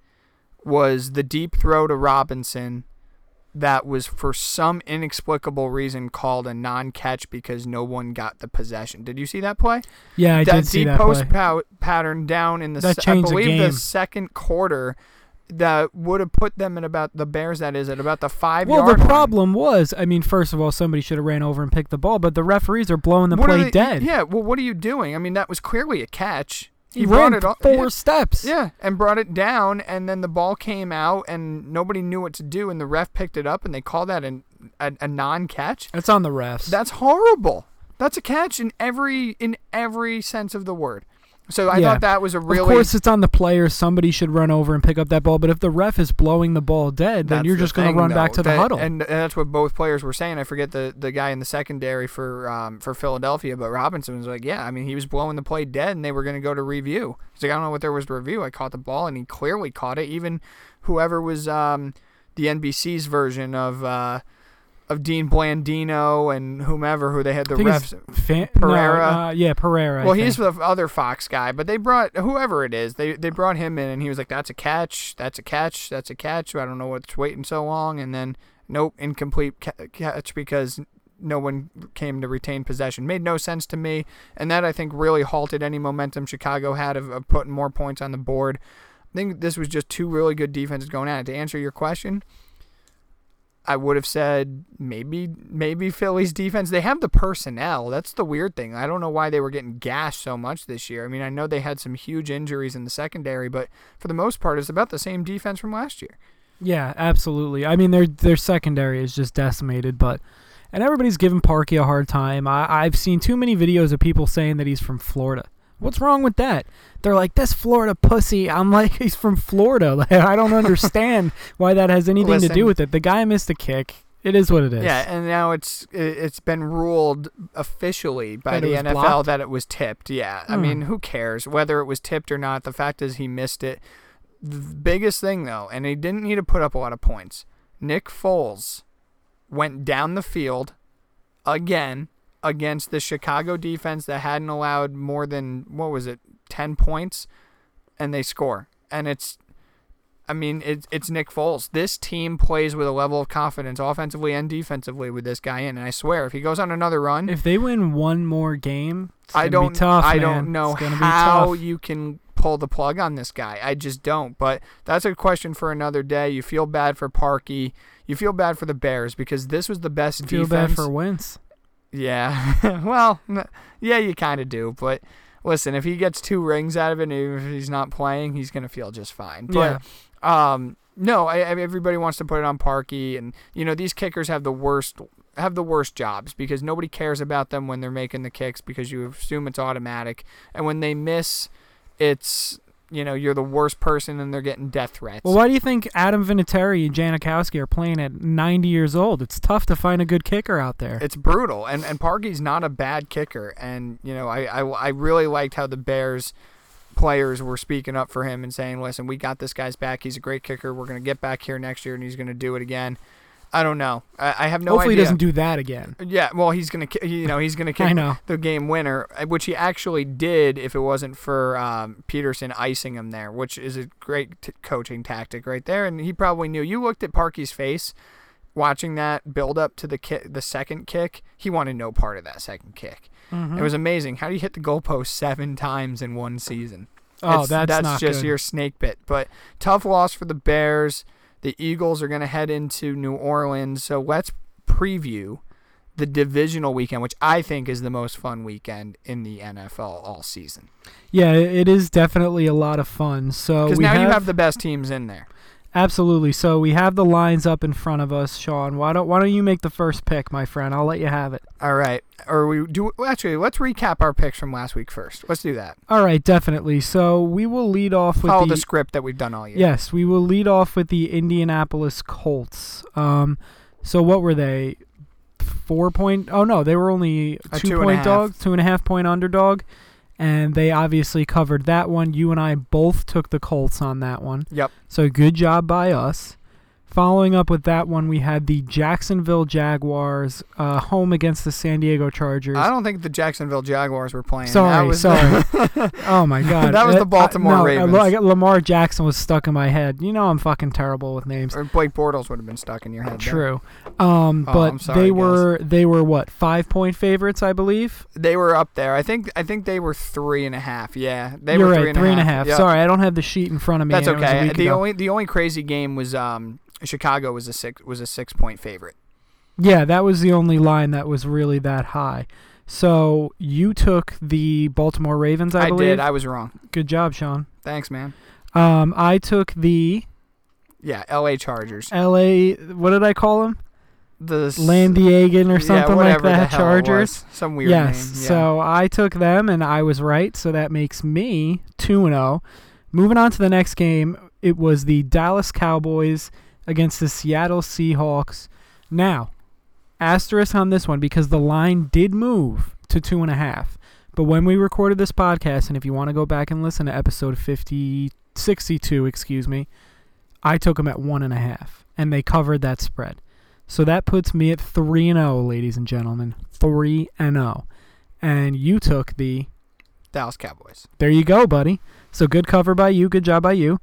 was the deep throw to Robinson that was for some inexplicable reason called a non-catch because no one got the possession. Did you see that play? Yeah, I that did see that post play. pattern down in the That se- I believe the game. second quarter that would have put them at about the Bears that is at about the 5 Well, the line. problem was, I mean, first of all, somebody should have ran over and picked the ball, but the referees are blowing the What play they- dead. Yeah, well what are you doing? I mean that was clearly a catch. He, brought ran it four steps. Yeah, and brought it down, and then the ball came out, and nobody knew what to do, and the ref picked it up, and they called that an, a, a non-catch. That's on the refs. That's horrible. That's a catch in every in every sense of the word. So I Yeah. thought that was a really of course, it's on the player. Somebody should run over and pick up that ball. But if the ref is blowing the ball dead, then you're the just going to run back though, to the that- huddle. and that's what both players were saying. I forget the, the guy in the secondary for um, for Philadelphia, but Robinson was like, "Yeah, I mean, he was blowing the play dead, and they were going to go to review." He's like, "I don't know what there was to review. I caught the ball, and he clearly caught it. Even whoever was um, the NBC's version of uh, of Dean Blandino and whomever who they had the I think it's refs. Fa- Pereira. No, uh, yeah, Pereira. Well, he's the other Fox guy, but they brought whoever it is. They they brought him in, and he was like, "That's a catch. That's a catch. That's a catch." I don't know what's waiting so long, and then nope, incomplete ca- catch because no one came to retain possession. Made no sense to me, and that I think really halted any momentum Chicago had of, of putting more points on the board. I think this was just two really good defenses going at it. To answer your question, I would have said maybe maybe Philly's defense. They have the personnel. That's the weird thing. I don't know why they were getting gashed so much this year. I mean, I know they had some huge injuries in the secondary, but for the most part, it's about the same defense from last year. Yeah, absolutely. I mean, their their secondary is just decimated, but and everybody's giving Parkey a hard time. I, I've seen too many videos of people saying that he's from Florida. What's wrong with that? They're like, this Florida pussy. I'm like, he's from Florida. Like, I don't understand why that has anything to do with it. The guy missed a kick. It is what it is. Yeah, and now it's it- it's been ruled officially by That the NFL blocked? that it was tipped. Yeah, I Hmm. mean, who cares whether it was tipped or not? The fact is he missed it. The biggest thing though, and he didn't need to put up a lot of points. Nick Foles went down the field again against the Chicago defense that hadn't allowed more than what was it, ten points, and they score. And it's I mean, it's it's Nick Foles. This team plays with a level of confidence, offensively and defensively, with this guy in. And I swear, if he goes on another run, If they win one more game, it's I don't, be tough. I man. don't know how you can pull the plug on this guy. I just don't. But that's a question for another day. You feel bad for Parkey. You feel bad for the Bears because this was the best Feel defense. bad for Wentz. Yeah. well, yeah, you kind of do. But listen, if he gets two rings out of it, and if he's not playing, he's gonna feel just fine. Yeah. But um, no, I, I, everybody wants to put it on Parkey, and you know these kickers have the worst have the worst jobs because nobody cares about them when they're making the kicks because you assume it's automatic, and when they miss, it's you know you're the worst person and they're getting death threats. Well, why do you think Adam Vinatieri and Janikowski are playing at 90 years old? It's tough to find a good kicker out there. It's brutal, and and Parkey's not a bad kicker, and you know I, I I really liked how the Bears players were speaking up for him and saying, "Listen, we got this guy's back. He's a great kicker. We're gonna get back here next year, and he's gonna do it again." I don't know. I, I have no Hopefully, idea. he doesn't do that again. Yeah, well, he's gonna, ki- you know, he's gonna I kick know. the game winner, uh, which he actually did if it wasn't for um, Pederson icing him there, which is a great t- coaching tactic right there. And he probably knew. You looked at Parkey's face watching that build up to the ki- the second kick. He wanted no part of that second kick. Mhm. It was amazing. How do you hit the goalpost seven times in one season? oh, It's- that's, that's just good. your snake bit. But tough loss for the Bears. The Eagles are going to head into New Orleans. So let's preview the divisional weekend, which I think is the most fun weekend in the NFL all season. Yeah, it is definitely a lot of fun. So Because now have, you have the best teams in there. Absolutely. So we have the lines up in front of us, Sean. Why don't Why don't you make the first pick, my friend? I'll let you have it. All right. Or we do actually. Let's recap our picks from last week first. Let's do that. All right, definitely. So we will lead off with Follow the the script that we've done all year. Yes, we will lead off with the Indianapolis Colts. Um, so what were they? Four point? Oh no, they were only two two point dog, two and a half point underdog, and they obviously covered that one. You and I both took the Colts on that one. Yep. So good job by us. Following up with that one, we had the Jacksonville Jaguars uh, home against the San Diego Chargers. I don't think the Jacksonville Jaguars were playing. Sorry, sorry. oh my God, That was Uh, the Baltimore I, no, Ravens. I, Lamar Jackson was stuck in my head. You know I'm fucking terrible with names. or Blake Bortles would have been stuck in your head. True, um, Oh, but sorry, they guys. were they were what five point favorites, I believe. They were up there. I think. I think they were three and a half. Yeah, they You're were right, three and a half. Yep. Sorry, I don't have the sheet in front of me. That's and a okay. The ago. only the only crazy game was um Chicago was a six was a six point favorite. Yeah, that was the only line that was really that high. So you took the Baltimore Ravens, I, I, believe. did. I was wrong. Good job, Sean. Thanks, man. Um, I took the Yeah, L.A. Chargers. L.A. What did I call them? The Landiegan or yeah, something like whatever the that. Chargers. Some weird yes. name. Yeah. So I took them and I was right. So that makes me two and zero. Moving on to the next game, it was the Dallas Cowboys against the Seattle Seahawks. Now, asterisk on this one because the line did move to two and a half. But when we recorded this podcast, and if you want to go back and listen to episode 50, 62, excuse me, I took them at one and a half, and they covered that spread. So that puts me at three and zero, ladies and gentlemen, three and zero, and you took the. Dallas Cowboys. There you go, buddy. So good cover by you. Good job by you.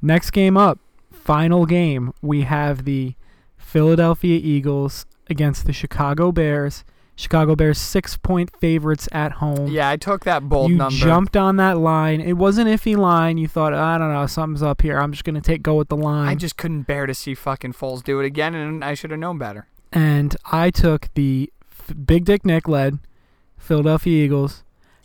Next game up, final game. We have the Philadelphia Eagles against the Chicago Bears. Chicago Bears six point favorites at home. Yeah, I took that bold you number. jumped on that line. It was an iffy line. You thought, I don't know, something's up here. I'm just gonna take go with the line. I just couldn't bear to see fucking Foles do it again, and I should have known better. and I took the f- Big Dick Nick led Philadelphia Eagles.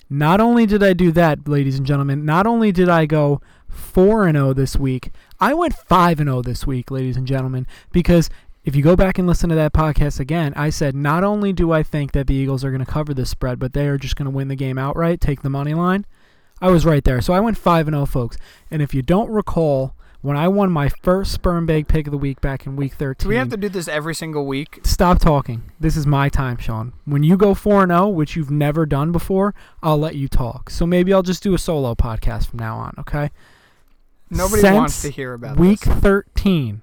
Not only did I do that, ladies and gentlemen, not only did I go 4 and 0 this week, I went 5 and 0 this week, ladies and gentlemen, because if you go back and listen to that podcast again, I said not only do I think that the Eagles are going to cover this spread, but they are just going to win the game outright, take the money line. I was right there. So I went 5 and 0, folks. And if you don't recall, when I won my first sperm bag pick of the week back in week 13, Do we have to do this every single week? Stop talking. This is my time, Sean. When you go 4 0, which you've never done before, I'll let you talk. So maybe I'll just do a solo podcast from now on, okay? Nobody Since wants to hear about Week this. 13,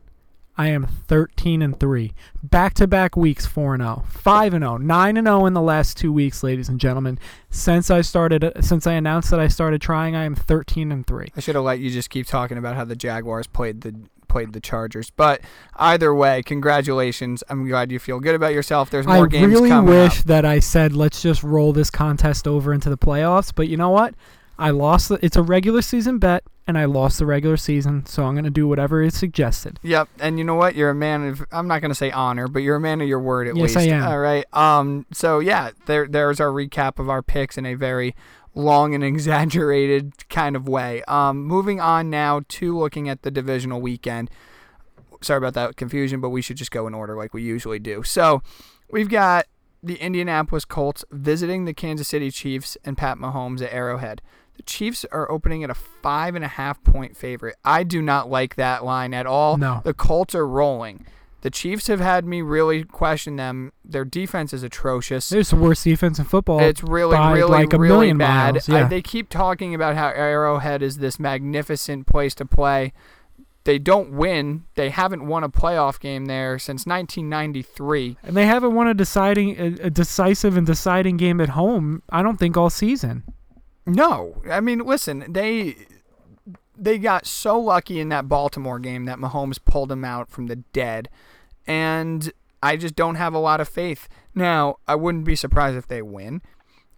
I am 13 and 3. Back to back weeks 4 and 0. 5 and 0. 9 and 0 in the last 2 weeks, ladies and gentlemen. Since I started uh, since I announced that I started trying, I am 13 and 3. I should have let you just keep talking about how the Jaguars played the played the Chargers. But either way, congratulations. I'm glad you feel good about yourself. There's more I games really coming I really wish up. that I said let's just roll this contest over into the playoffs, but you know what? I lost. The, it's a regular season bet, and I lost the regular season, so I'm gonna do whatever is suggested. Yep, and you know what? You're a man of I'm not gonna say honor, but you're a man of your word at Yes, least. I am. All right. Um. So yeah, there there's our recap of our picks in a very long and exaggerated kind of way. Um. Moving on now to looking at the divisional weekend. Sorry about that confusion, but we should just go in order like we usually do. So we've got the Indianapolis Colts visiting the Kansas City Chiefs and Pat Mahomes at Arrowhead. The Chiefs are opening at a five and a half point favorite. I do not like that line at all. No. The Colts are rolling. The Chiefs have had me really question them. Their defense is atrocious. It's the worst defense in football. It's really, really, like a really million bad. miles, I, yeah. they keep talking about how Arrowhead is this magnificent place to play. They don't win. They haven't won a playoff game there since 1993. and they haven't won a deciding, a, a decisive and deciding game at home. I don't think all season. No, I mean, listen, they they got so lucky in that Baltimore game that Mahomes pulled them out from the dead, and I just don't have a lot of faith. Now, I wouldn't be surprised if they win.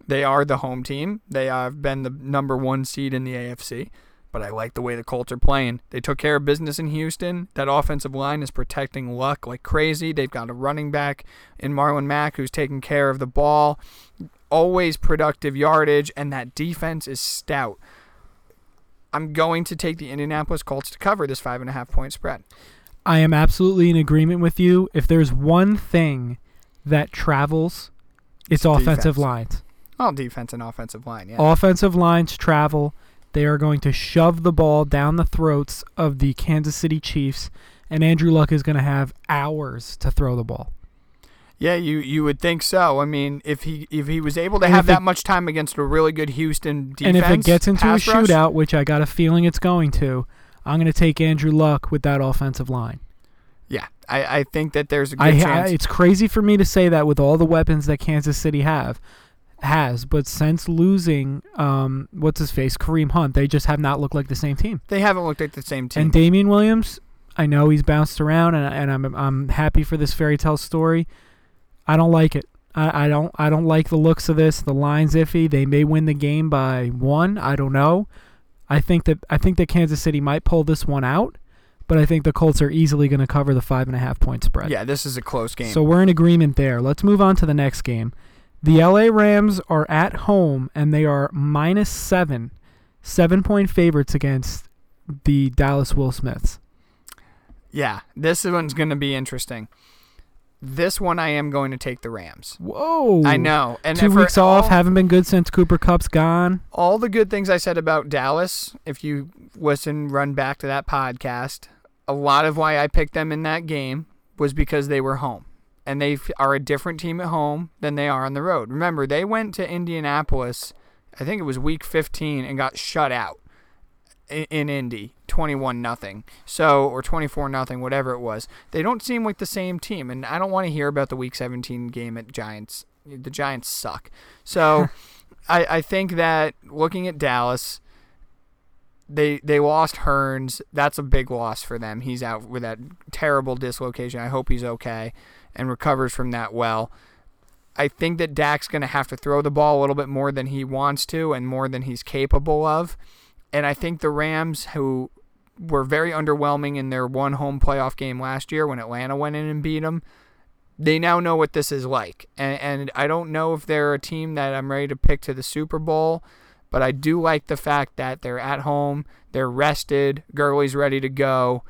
They are the home team. They have been the number one seed in the AFC. But I like the way the Colts are playing. They took care of business in Houston. That offensive line is protecting Luck like crazy. They've got a running back in Marlon Mack who's taking care of the ball always productive yardage, and that defense is stout. I'm going to take the Indianapolis Colts to cover this five and a half point spread. I am absolutely in agreement with you. If there's one thing that travels, it's offensive defense. lines. All defense and offensive line, yeah. Offensive lines travel. They are going to shove the ball down the throats of the Kansas City Chiefs, and Andrew Luck is going to have hours to throw the ball. Yeah, you you would think so. I mean, if he if he was able to And have that it- much time against a really good Houston defense, and if it gets into a rush, shootout, which I got a feeling it's going to, I'm going to take Andrew Luck with that offensive line. Yeah, I, I think that there's a good I, I it's crazy for me to say that with all the weapons that Kansas City have has, but since losing um what's his face Kareem Hunt, they just have not looked like the same team. they haven't looked like the same team. And Damien Williams, I know he's bounced around, and, and I'm I'm happy for this fairy tale story. I don't like it. I, I don't I don't like the looks of this. The line's iffy. They may win the game by one. I don't know. I think that I think that Kansas City might pull this one out, but I think the Colts are easily going to cover the five and a half point spread. yeah, this is a close game. So we're in agreement there. Let's move on to the next game. The LA Rams are at home and they are minus seven, seven point favorites against the Dallas Will Smiths. yeah, this one's going to be interesting. This one I am going to take the Rams. Whoa! I know. And Two weeks off, all- haven't been good since Cooper Kupp's gone. all the good things I said about Dallas, if you listen, run back to that podcast, a lot of why I picked them in that game was because they were home. And they are a different team at home than they are on the road. Remember, they went to Indianapolis, I think it was week 15, and got shut out in, in Indy, 21 nothing. So, or 24 nothing, whatever it was. They don't seem like the same team. And I don't want to hear about the week 17 game at Giants. The Giants suck. So, I, I think that looking at Dallas, they they lost Hurns. That's a big loss for them. He's out with that terrible dislocation. I hope he's okay and recovers from that well. I think that Dak's going to have to throw the ball a little bit more than he wants to and more than he's capable of. And I think the Rams, who were very underwhelming in their one home playoff game last year when Atlanta went in and beat them, they now know what this is like. And, and I don't know if they're a team that I'm ready to pick to the Super Bowl, but I do like the fact that they're at home, they're rested, Gurley's ready to go,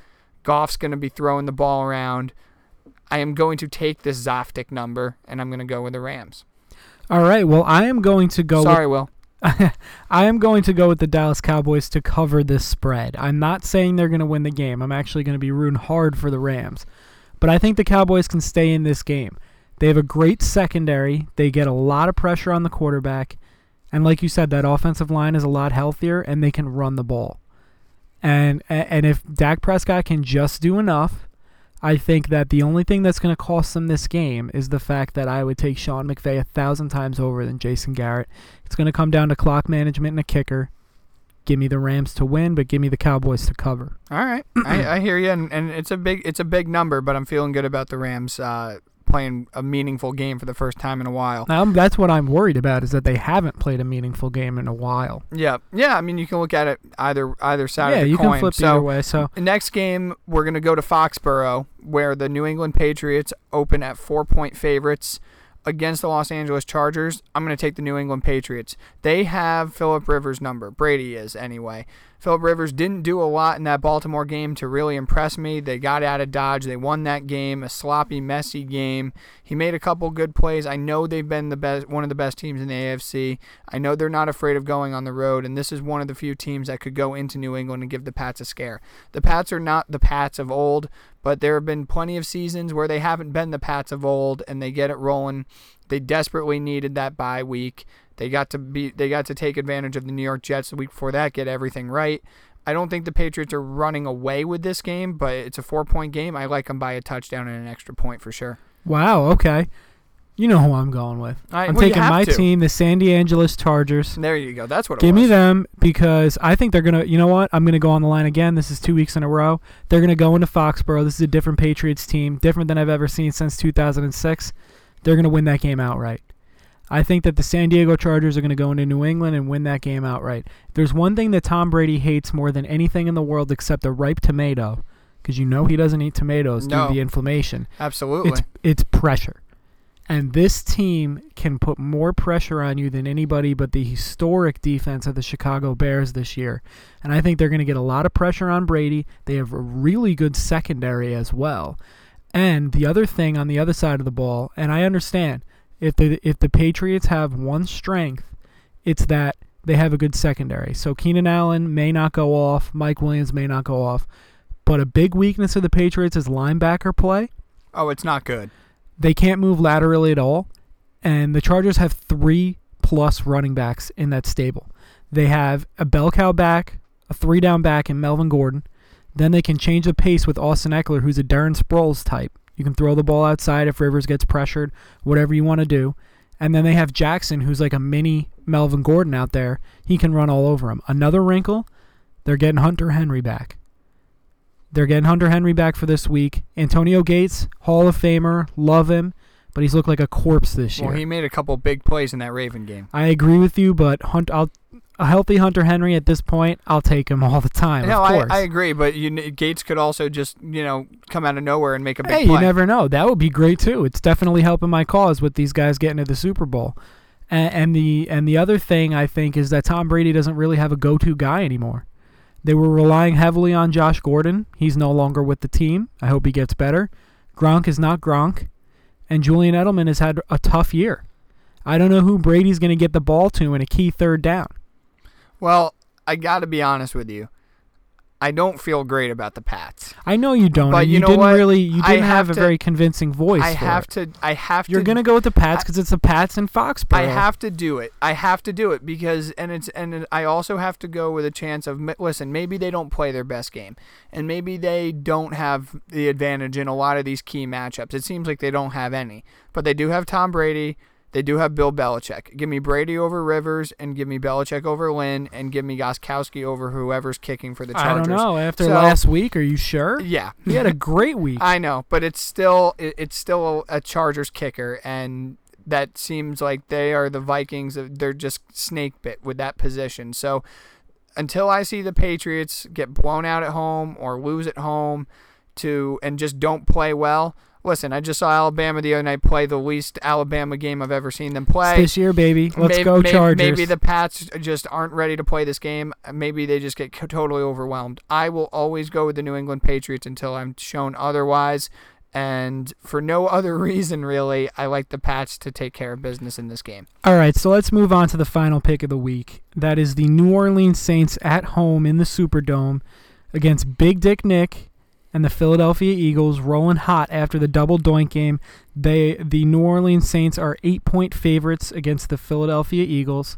Goff's going to be throwing the ball around. I am going to take this Zoftic number, and I'm going to go with the Rams. All right. Well, I am going to go. Sorry, Will. I am going to go with the Dallas Cowboys to cover this spread. I'm not saying they're going to win the game. I'm actually going to be rooting hard for the Rams, but I think the Cowboys can stay in this game. They have a great secondary. They get a lot of pressure on the quarterback, and like you said, that offensive line is a lot healthier, and they can run the ball. And and if Dak Prescott can just do enough, I think that the only thing that's going to cost them this game is the fact that I would take Sean McVay a thousand times over than Jason Garrett. It's going to come down to clock management and a kicker. Give me the Rams to win, but give me the Cowboys to cover. All right, I, I hear you, and, and it's a big it's a big number, but I'm feeling good about the Rams uh, playing a meaningful game for the first time in a while. Now, that's what I'm worried about is that they haven't played a meaningful game in a while. Yeah, yeah. I mean, you can look at it either either side yeah, of the you coin. can flip so either way. So next game, we're gonna go to Foxborough, where the New England Patriots open at four point favorites against the Los Angeles Chargers. I'm gonna take the New England Patriots. They have Philip Rivers' number. Brady is anyway. Philip Rivers didn't do a lot in that Baltimore game to really impress me. They got out of Dodge. They won that game, a sloppy, messy game. He made a couple good plays. I know they've been the best, one of the best teams in the AFC. I know they're not afraid of going on the road, and this is one of the few teams that could go into New England and give the Pats a scare. The Pats are not the Pats of old, but there have been plenty of seasons where they haven't been the Pats of old, and they get it rolling. They desperately needed that bye week. They got to be they got to take advantage of the New York Jets the week before that, get everything right. I don't think the Patriots are running away with this game, but it's a four point game. I like them by a touchdown and an extra point for sure. wow, okay, you know who I'm going with. I- I'm well, taking my to. team, the San Angeles Chargers. There you go. That's what it was. Give was. me them because I think they're gonna. You know what? I'm gonna go on the line again. This is two weeks in a row. They're gonna go into Foxborough. This is a different Patriots team, different than I've ever seen since 2006. They're gonna win that game outright. I think that the San Diego Chargers are gonna go into New England and win that game outright. There's one thing that Tom Brady hates more than anything in the world except a ripe tomato, because you know he doesn't eat tomatoes due to the inflammation. Absolutely. It's it's pressure. And this team can put more pressure on you than anybody but the historic defense of the Chicago Bears this year. And I think they're going to get a lot of pressure on Brady. They have a really good secondary as well. And the other thing on the other side of the ball, and I understand if the if the Patriots have one strength, it's that they have a good secondary. So Keenan Allen may not go off, Mike Williams may not go off, but a big weakness of the Patriots is linebacker play oh, it's not good. they can't move laterally at all. And the Chargers have three plus running backs in that stable. They have a bell cow back, a three down back in Melvin Gordon. Then they can change the pace with Austin Ekeler, who's a Darren Sproles type. You can throw the ball outside if Rivers gets pressured, whatever you want to do. And then they have Jackson, who's like a mini Melvin Gordon out there. He can run all over him. Another wrinkle, they're getting Hunter Henry back. They're getting Hunter Henry back for this week. Antonio Gates, Hall of Famer, love him, but he's looked like a corpse this year. Well, he made a couple big plays in that Raven game. I agree with you, but Hunt, I'll, a healthy Hunter Henry at this point, I'll take him all the time. No, of I. I agree, but you, Gates could also just you know come out of nowhere and make a big hey, play. you never know. That would be great too. It's definitely helping my cause with these guys getting to the Super Bowl. And, and the and the other thing I think is that Tom Brady doesn't really have a go-to guy anymore. They were relying heavily on Josh Gordon. He's no longer with the team. I hope he gets better. Gronk is not Gronk, and Julian Edelman has had a tough year. I don't know who Brady's going to get the ball to in a key third down. Well, I got to be honest with you. I don't feel great about the Pats. I know you don't. But you you, know didn't what? really. You didn't have, have a very convincing voice. I have it. to. I have You're to. gonna go with the Pats because it's the Pats and Foxborough. I have to do it. I have to do it because, and it's, and I also have to go with a chance of. Listen, maybe they don't play their best game, and maybe they don't have the advantage in a lot of these key matchups. It seems like they don't have any, but they do have Tom Brady. They do have Bill Belichick. Give me Brady over Rivers, and give me Belichick over Lynn, and give me Gostkowski over whoever's kicking for the Chargers. I don't know. After So- last week, are you sure? Yeah, He had a great week. I know, but it's still it, it's still a Chargers kicker, and that seems like they are the Vikings. They're just snake bit with that position. So until I see the Patriots get blown out at home or lose at home, to and just don't play well. Listen, I just saw Alabama the other night play the least Alabama game I've ever seen them It's play. this year, baby. Let's Maybe- go maybe, Chargers. Maybe the Pats just aren't ready to play this game. Maybe they just get totally overwhelmed. I will always go with the New England Patriots until I'm shown otherwise. And for no other reason, really, I like the Pats to take care of business in this game. All right, so let's move on to the final pick of the week. That is the New Orleans Saints at home in the Superdome against Big Dick Nick and the Philadelphia Eagles rolling hot after the double doink game. They the New Orleans Saints are 8-point favorites against the Philadelphia Eagles.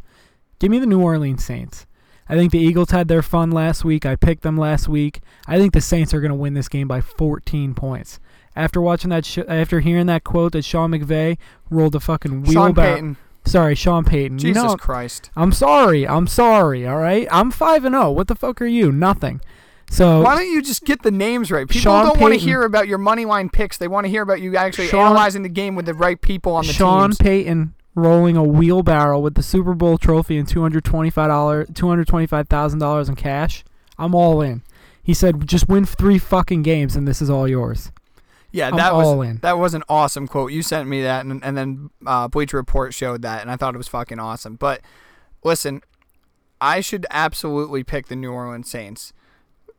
Give me the New Orleans Saints. I think the Eagles had their fun last week. I picked them last week. I think the Saints are going to win this game by 14 points. After watching that, sh- after hearing that quote that Sean McVay rolled a fucking Sean wheelbarrow. Payton, Sorry, Sean Payton. Jesus you know, Christ. I'm sorry. I'm sorry. All right. I'm five and zero. What the fuck are you? Nothing. So Why don't you just get the names right? People Sean don't want to Payton- hear about your money line picks. They want to hear about you actually Sean- analyzing the game with the right people on the team. Sean teams. Payton rolling a wheelbarrow with the Super Bowl trophy and two hundred twenty five dollars, two hundred twenty five thousand dollars in cash. I'm all in. He said, "Just win three fucking games, and this is all yours." Yeah, I'm that was in. that was an awesome quote. You sent me that, and, and then uh, Bleacher Report showed that, and I thought it was fucking awesome. But listen, I should absolutely pick the New Orleans Saints,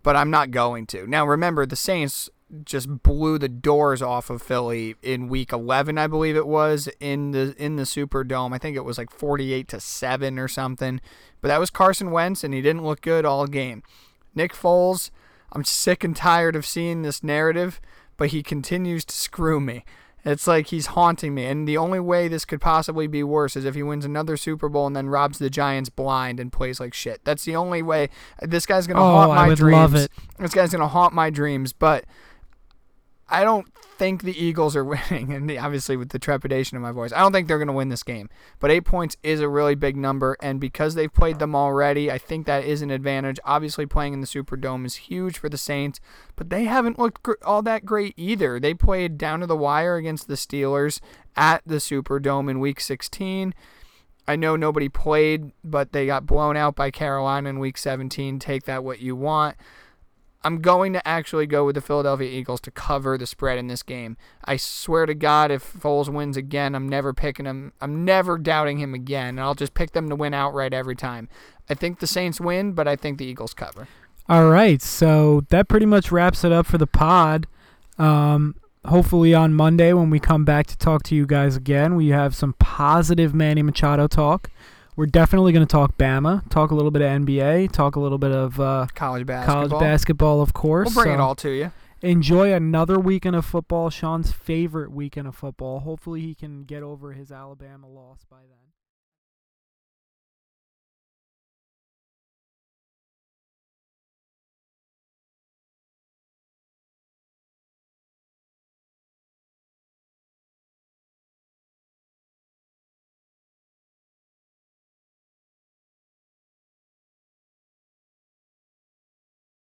but I'm not going to. Now, remember, the Saints just blew the doors off of Philly in Week 11, I believe it was in the in the Superdome. I think it was like 48 to seven or something. But that was Carson Wentz, and he didn't look good all game. Nick Foles, I'm sick and tired of seeing this narrative, but he continues to screw me. It's like he's haunting me, and the only way this could possibly be worse is if he wins another Super Bowl and then robs the Giants blind and plays like shit. That's the only way. This guy's gonna Oh, haunt my I would dreams. love it. This guy's gonna haunt my dreams, but I don't think the Eagles are winning, and obviously with the trepidation in my voice, I don't think they're going to win this game. But eight points is a really big number, and because they've played them already, I think that is an advantage. Obviously, playing in the Superdome is huge for the Saints, but they haven't looked all that great either. They played down to the wire against the Steelers at the Superdome in Week 16. I know nobody played, but they got blown out by Carolina in Week 17. Take that what you want. I'm going to actually go with the Philadelphia Eagles to cover the spread in this game. I swear to God, if Foles wins again, I'm never picking him. I'm never doubting him again. And I'll just pick them to win outright every time. I think the Saints win, but I think the Eagles cover. All right, so that pretty much wraps it up for the pod. Um, hopefully on Monday when we come back to talk to you guys again, we have some positive Manny Machado talk. We're definitely going to talk Bama, talk a little bit of NBA, talk a little bit of uh, College basketball. college basketball, of course. We'll bring it all to you. Enjoy another weekend of football, Sean's favorite weekend of football. Hopefully he can get over his Alabama loss by then.